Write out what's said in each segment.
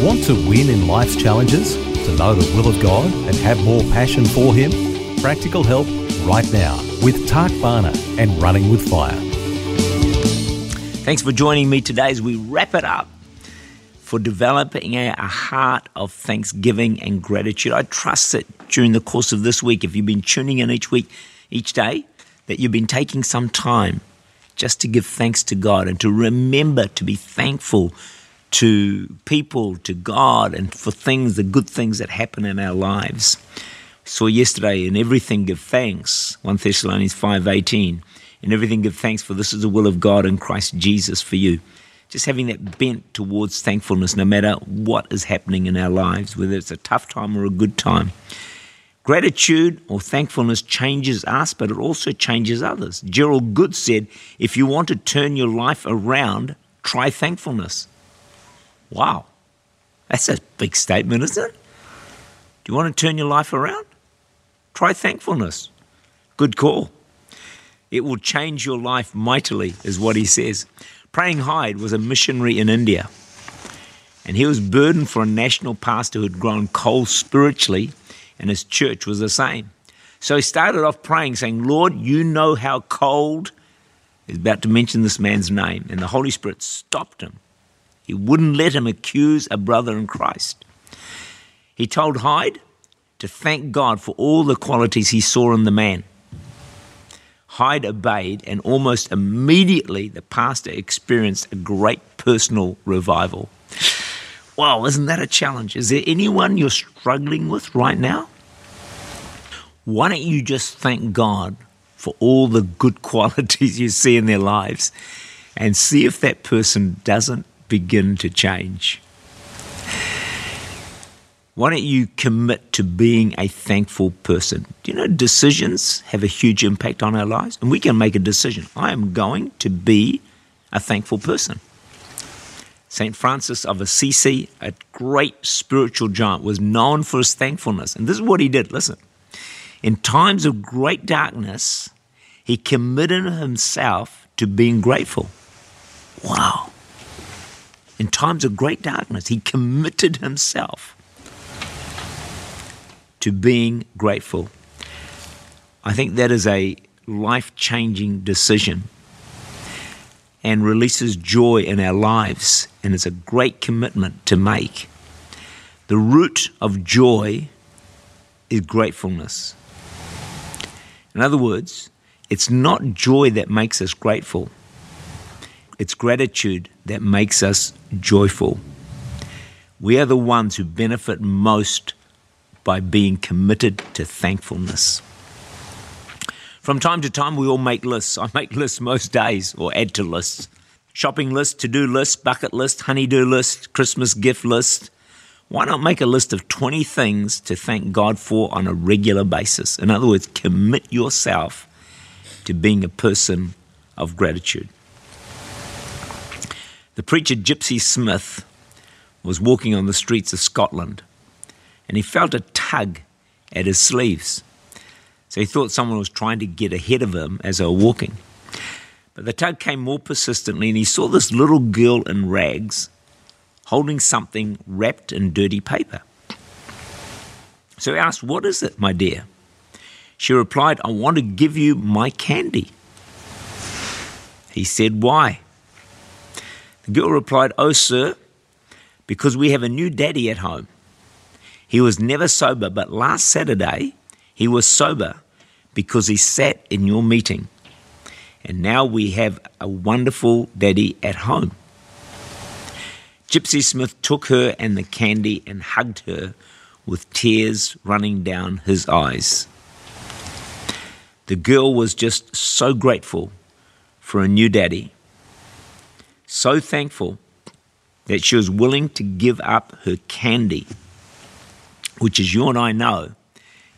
Want to win in life's challenges? To know the will of God and have more passion for Him? Practical help right now with Tak Bhana and Running with Fire. Thanks for joining me today as we wrap it up for developing a, a, heart of thanksgiving and gratitude. I trust that during the course of this week, if you've been tuning in each week, each day, that you've been taking some time just to give thanks to God and to remember to be thankful to people, to God, and for things, the good things that happen in our lives. Saw yesterday, in everything give thanks, 1 Thessalonians 5.18, in everything give thanks, for this is the will of God in Christ Jesus for you. Just having that bent towards thankfulness, no matter what is happening in our lives, whether it's a tough time or a good time. Gratitude or thankfulness changes us, but it also changes others. Gerald Good said, if you want to turn your life around, try thankfulness. Wow, that's a big statement, isn't it? Do you want to turn your life around? Try thankfulness. Good call. It will change your life mightily, is what he says. Praying Hyde was a missionary in India, and he was burdened for a national pastor who had grown cold spiritually, and his church was the same. So he started off praying, saying, Lord, you know how cold. He's about to mention this man's name, and the Holy Spirit stopped him he wouldn't let him accuse a brother in Christ. He told Hyde to thank God for all the qualities he saw in the man. Hyde obeyed, and almost immediately the pastor experienced a great personal revival. Wow, isn't that a challenge? Is there anyone you're struggling with right now? Why don't you just thank God for all the good qualities you see in their lives and see if that person doesn't begin to change. Why don't you commit to being a thankful person? Do you know decisions have a huge impact on our lives? And we can make a decision. I am going to be a thankful person. St. Francis of Assisi, a great spiritual giant, was known for his thankfulness. And this is what he did listen. In times of great darkness, he committed himself to being grateful. Wow in times of great darkness, he committed himself to being grateful. I think that is a life changing decision and releases joy in our lives, and it's a great commitment to make. The root of joy is gratefulness. In other words, it's not joy that makes us grateful, it's gratitude that makes us joyful. We are the ones who benefit most by being committed to thankfulness. From time to time, we all make lists. I make lists most days or add to lists. Shopping list, to do list, bucket list, honeydew list, Christmas gift list. Why not make a list of 20 things to thank God for on a regular basis? In other words, commit yourself to being a person of gratitude. The preacher Gypsy Smith was walking on the streets of Scotland and he felt a tug at his sleeves. So he thought someone was trying to get ahead of him as they were walking. But the tug came more persistently and he saw this little girl in rags holding something wrapped in dirty paper. So he asked, What is it, my dear? She replied, I want to give you my candy. He said, Why? The girl replied, Oh, sir, because we have a new daddy at home. He was never sober, but last Saturday he was sober because he sat in your meeting. And now we have a wonderful daddy at home. Gypsy Smith took her and the candy and hugged her with tears running down his eyes. The girl was just so grateful for a new daddy so thankful that she was willing to give up her candy, which, as you and I know,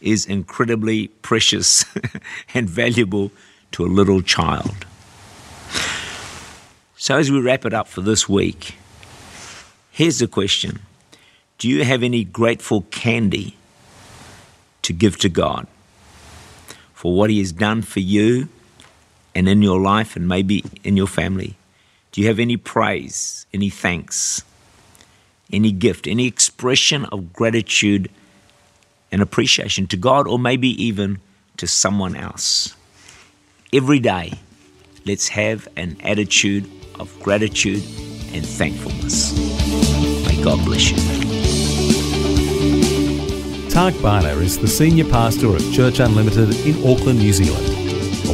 is incredibly precious and valuable to a little child. So, as we wrap it up for this week, here's the question Do you have any grateful candy to give to God for what He has done for you and in your life and maybe in your family? Do you have any praise, any thanks, any gift, any expression of gratitude and appreciation to God or maybe even to someone else? Every day, let's have an attitude of gratitude and thankfulness. May God bless you. Tak Bhana is the Senior Pastor of Church Unlimited in Auckland, New Zealand.